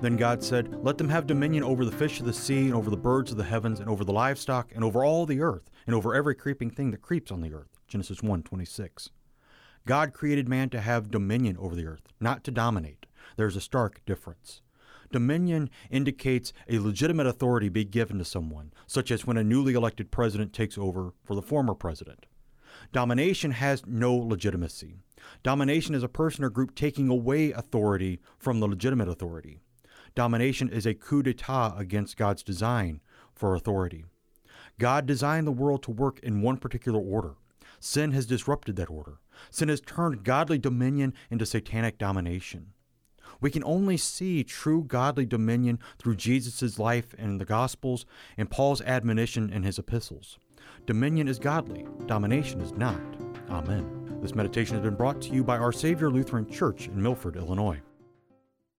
Then God said, Let them have dominion over the fish of the sea, and over the birds of the heavens, and over the livestock, and over all the earth, and over every creeping thing that creeps on the earth. Genesis 1 26. God created man to have dominion over the earth, not to dominate. There's a stark difference. Dominion indicates a legitimate authority be given to someone, such as when a newly elected president takes over for the former president. Domination has no legitimacy. Domination is a person or group taking away authority from the legitimate authority. Domination is a coup d'etat against God's design for authority. God designed the world to work in one particular order. Sin has disrupted that order. Sin has turned godly dominion into satanic domination. We can only see true godly dominion through Jesus' life in the Gospels and Paul's admonition in his epistles. Dominion is godly, domination is not. Amen. This meditation has been brought to you by Our Savior Lutheran Church in Milford, Illinois.